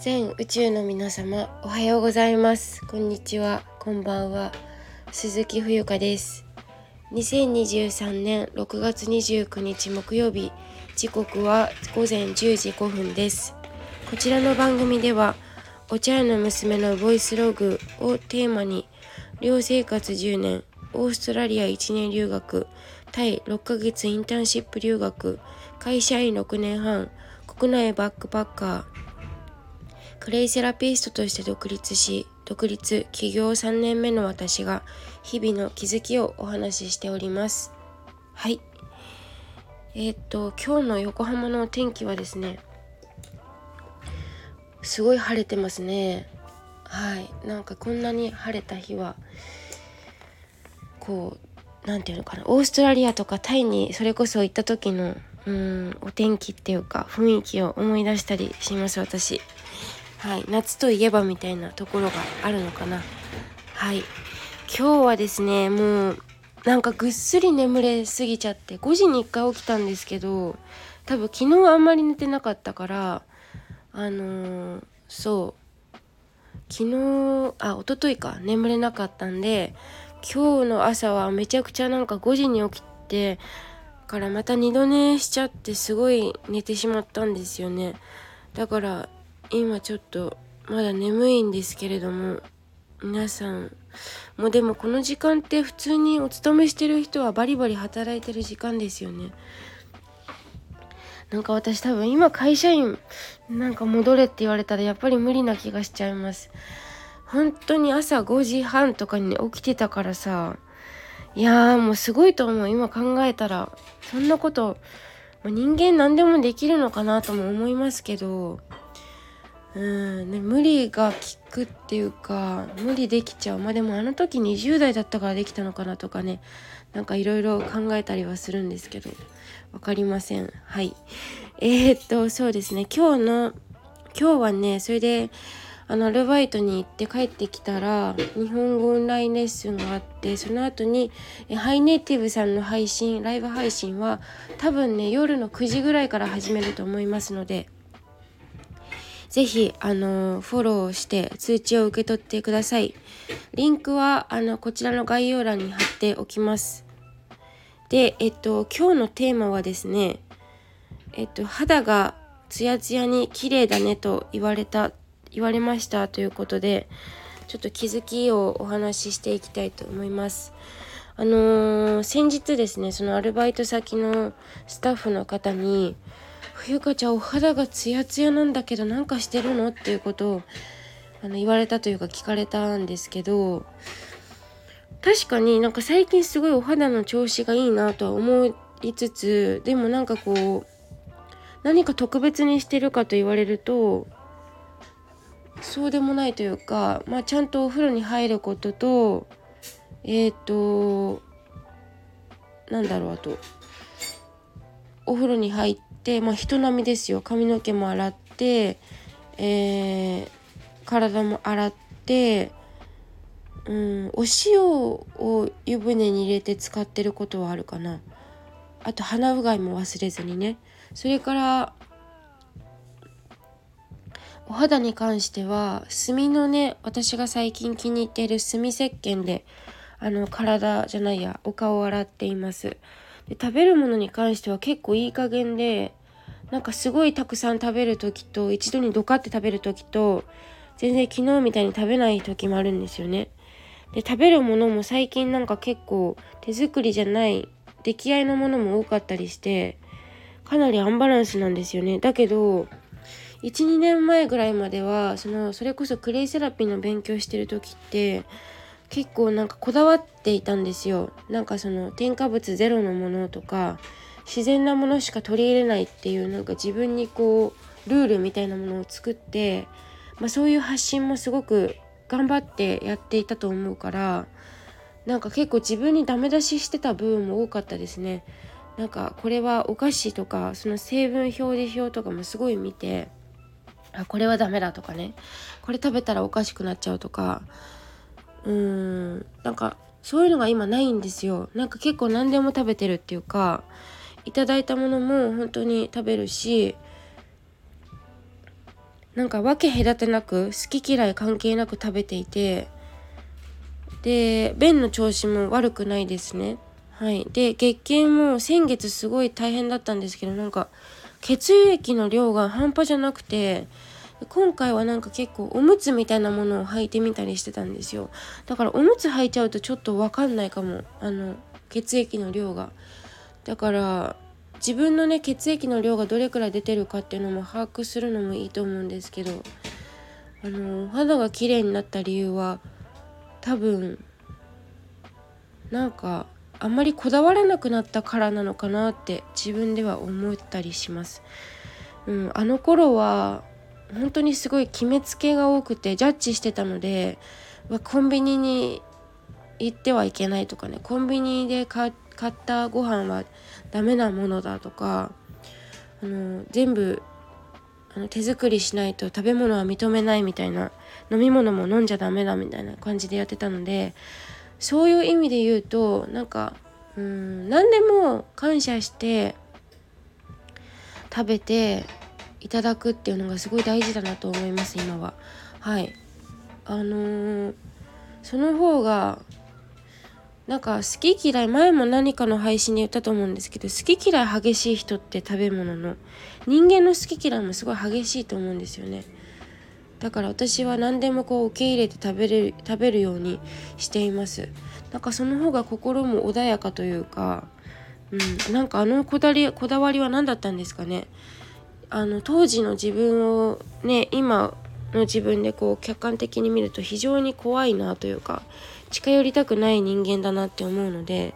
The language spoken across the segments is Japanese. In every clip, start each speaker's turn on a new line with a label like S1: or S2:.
S1: 全宇宙の皆様おはようございます。こんにちは。こんばんは。鈴木冬香です。2023年6月29日木曜日時刻は午前10時5分です。こちらの番組ではお茶屋の娘のボイスログをテーマに寮生活10年オーストラリア1年留学タイ6ヶ月インターンシップ留学会社員6年半国内バックパッカークレイセラピストとして独立し独立起業3年目の私が日々の気づきをお話ししております。はい。えー、っと今日の横浜のお天気はですねすごい晴れてますね。はい。なんかこんなに晴れた日はこう何て言うのかなオーストラリアとかタイにそれこそ行った時のうんお天気っていうか雰囲気を思い出したりします私。はい夏といえばみたいなところがあるのかな。はい。今日はですねもうなんかぐっすり眠れすぎちゃって5時に1回起きたんですけど多分昨日あんまり寝てなかったからあのー、そう。昨日あ一昨日か眠れなかったんで今日の朝はめちゃくちゃなんか5時に起きてからまた二度寝しちゃってすごい寝てしまったんですよね。だから今ちょっとまだ眠いんですけれども皆さんもうでもこの時間って普通にお勤めしてる人はバリバリ働いてる時間ですよね。なんか私多分今会社員なんか戻れって言われたらやっぱり無理な気がしちゃいます。本当に朝5時半とかに起きてたからさ。いやーもうすごいと思う。今考えたら。そんなこと人間何でもできるのかなとも思いますけど。うんね、無理が効くっていうか無理できちゃう。まあでもあの時20代だったからできたのかなとかね。なんかいろいろ考えたりはするんですけど。分かりません。はい。えー、っとそうですね。今日の今日はねそれであのアルバイトに行って帰ってきたら日本語オンラインレッスンがあってその後にハイネイティブさんの配信ライブ配信は多分ね夜の9時ぐらいから始めると思いますので。ぜひ、あの、フォローして通知を受け取ってください。リンクは、あの、こちらの概要欄に貼っておきます。で、えっと、今日のテーマはですね、えっと、肌がツヤツヤに綺麗だねと言われた、言われましたということで、ちょっと気づきをお話ししていきたいと思います。あのー、先日ですね、そのアルバイト先のスタッフの方に、冬香ちゃんお肌がツヤツヤなんだけどなんかしてるの？っていうことをあの言われたというか聞かれたんですけど確かになんか最近すごいお肌の調子がいいなとは思いつつでもなんかこう何か特別にしてるかと言われるとそうでもないというか、まあ、ちゃんとお風呂に入ることとえっ、ー、となんだろうあとお風呂に入って、まあ、人並みですよ。髪の毛も洗って、えー、体も洗って、うん、お塩を湯船に入れて使ってることはあるかな。あと鼻うがいも忘れずにね。それからお肌に関しては炭のね私が最近気に入っている炭石鹸であの体じゃないやお顔を洗っています。で食べるものに関しては結構いい加減でなんかすごいたくさん食べる時と一度にドカって食べる時と全然昨日みたいに食べない時もあるんですよね。で食べるものも最近なんか結構手作りじゃない出来合いのものも多かったりしてかなりアンバランスなんですよね。だけど12年前ぐらいまではそのそれこそクレイセラピーの勉強してる時って結構なんかこだわっていたんですよ。なんかその添加物ゼロのものとか自然なものしか取り入れないっていうなんか自分にこうルールみたいなものを作って、まあ、そういう発信もすごく頑張ってやっていたと思うからなんか結構自分にダメ出ししてた部分も多かったですね。なんかこれはお菓子とかその成分表示表とかもすごい見てあこれはダメだとかね。これ食べたらおかしくなっちゃうとか。うーん。なんかそういうのが今ないんですよ。なんか結構何でも食べてるっていうかいただいたものも本当に食べるしなんか分け隔てなく好き嫌い関係なく食べていてで便の調子も悪くないですね。はい。で月経も先月すごい大変だったんですけどなんか血液の量が半端じゃなくて今回はなんか結構おむつみたいなものを履いてみたりしてたんですよ。だからおむつ履いちゃうとちょっと分かんないかも。あの血液の量が。だから自分のね血液の量がどれくらい出てるかっていうのも把握するのもいいと思うんですけどあの肌が綺麗になった理由は多分なんかあんまりこだわらなくなったからなのかなって自分では思ったりします。うん、あの頃は本当にすごい決めつけが多くてジャッジしてたのでコンビニに行ってはいけないとかねコンビニで買ったご飯はダメなものだとかあの全部あの手作りしないと食べ物は認めないみたいな飲み物も飲んじゃダメだみたいな感じでやってたのでそういう意味で言うとなんかうん何でも感謝して食べていただくっていうのがすごい大事だなと思います今は。はい。あのー、その方がなんか好き嫌い前も何かの配信で言ったと思うんですけど好き嫌い激しい人って食べ物の人間の好き嫌いもすごい激しいと思うんですよね。だから私は何でもこう受け入れて食べれる食べるようにしています。なんかその方が心も穏やかというかうんなんかあのこだりこだわりは何だったんですかね。あの当時の自分をね今の自分でこう客観的に見ると非常に怖いなというか近寄りたくない人間だなって思うので、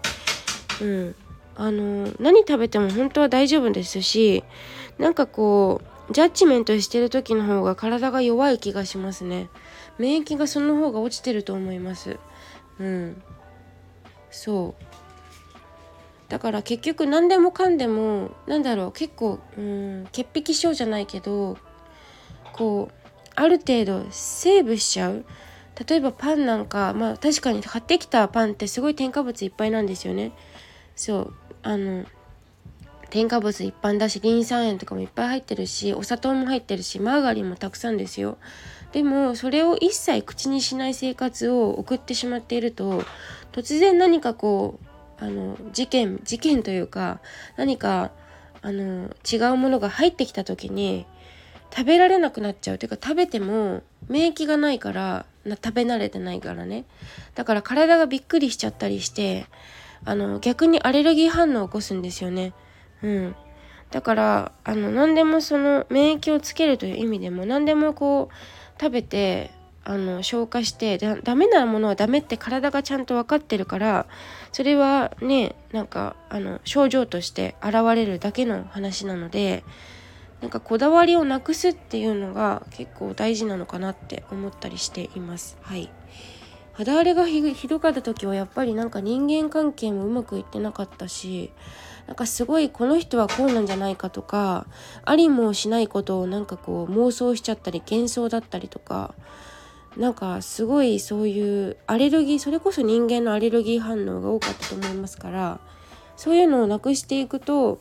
S1: うん、あの何食べても本当は大丈夫ですしなんかこうジャッジメントしてる時の方が体が弱い気がしますね。免疫がその方が落ちてると思います。うん。そう。だから結局何でもかんでもなんだろう結構うん潔癖症じゃないけどこうある程度セーブしちゃう例えばパンなんかまあ確かに買ってきたパンってすごい添加物いっぱいなんですよね。そうあの添加物いっぱいだしリン酸塩とかもいっぱい入ってるしお砂糖も入ってるしマーガリンもたくさんですよ。でもそれを一切口にしない生活を送ってしまっていると突然何かこうあの事件事件というか何かあの違うものが入ってきた時に食べられなくなっちゃう。というか食べても免疫がないから食べ慣れてないからね。だから体がびっくりしちゃったりしてあの逆にアレルギー反応を起こすんですよね。うん。だからあの何でもその免疫をつけるという意味でも何でもこう食べてあの消化してダメなものはダメって体がちゃんと分かってるからそれはねなんかあの症状として現れるだけの話なのでなんかこだわりをなくすっていうのが結構大事なのかなって思ったりしています。はい肌荒れがひどかった時はやっぱりなんか人間関係もうまくいってなかったしなんかすごいこの人はこうなんじゃないかとかありもしないことをなんかこう妄想しちゃったり幻想だったりとかなんかすごいそういうアレルギーそれこそ人間のアレルギー反応が多かったと思いますからそういうのをなくしていくと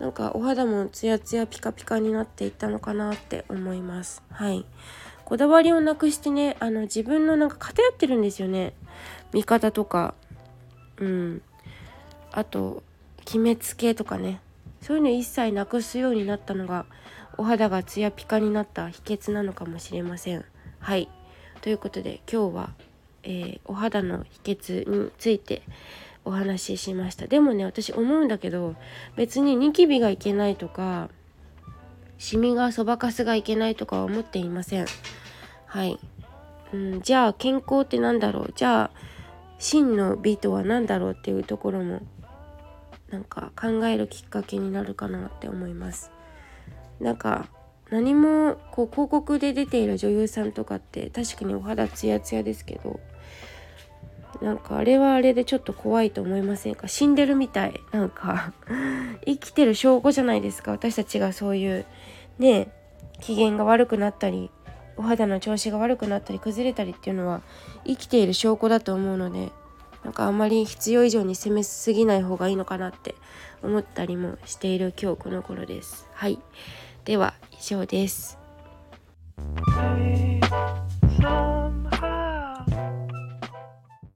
S1: なんかお肌もツヤツヤピカピカになっていったのかなって思います。はい。こだわりをなくしてねあの自分のなんか偏ってるんですよね。見方とか。うん。あと決めつけとかね。そういうの一切なくすようになったのがお肌がツヤピカになった秘訣なのかもしれません。はい。ということで今日は、えー、お肌の秘訣についてお話ししました。でもね私思うんだけど別にニキビがいけないとかシミがそばかすがいけないとかは思っていません。はい、うん、じゃあ健康って何だろう？じゃあ真の美とは何だろうっていうところもなんか考えるきっかけになるかなって思います。なんか何もこう広告で出ている女優さんとかって確かにお肌ツヤツヤですけどなんかあれはあれでちょっと怖いと思いませんか？死んでるみたいなんか 生きてる証拠じゃないですか？私たちがそういうね機嫌が悪くなったりお肌の調子が悪くなったり崩れたりっていうのは生きている証拠だと思うのでなんかあんまり必要以上に攻めすぎない方がいいのかなって思ったりもしている今日この頃です。はいでは以上です。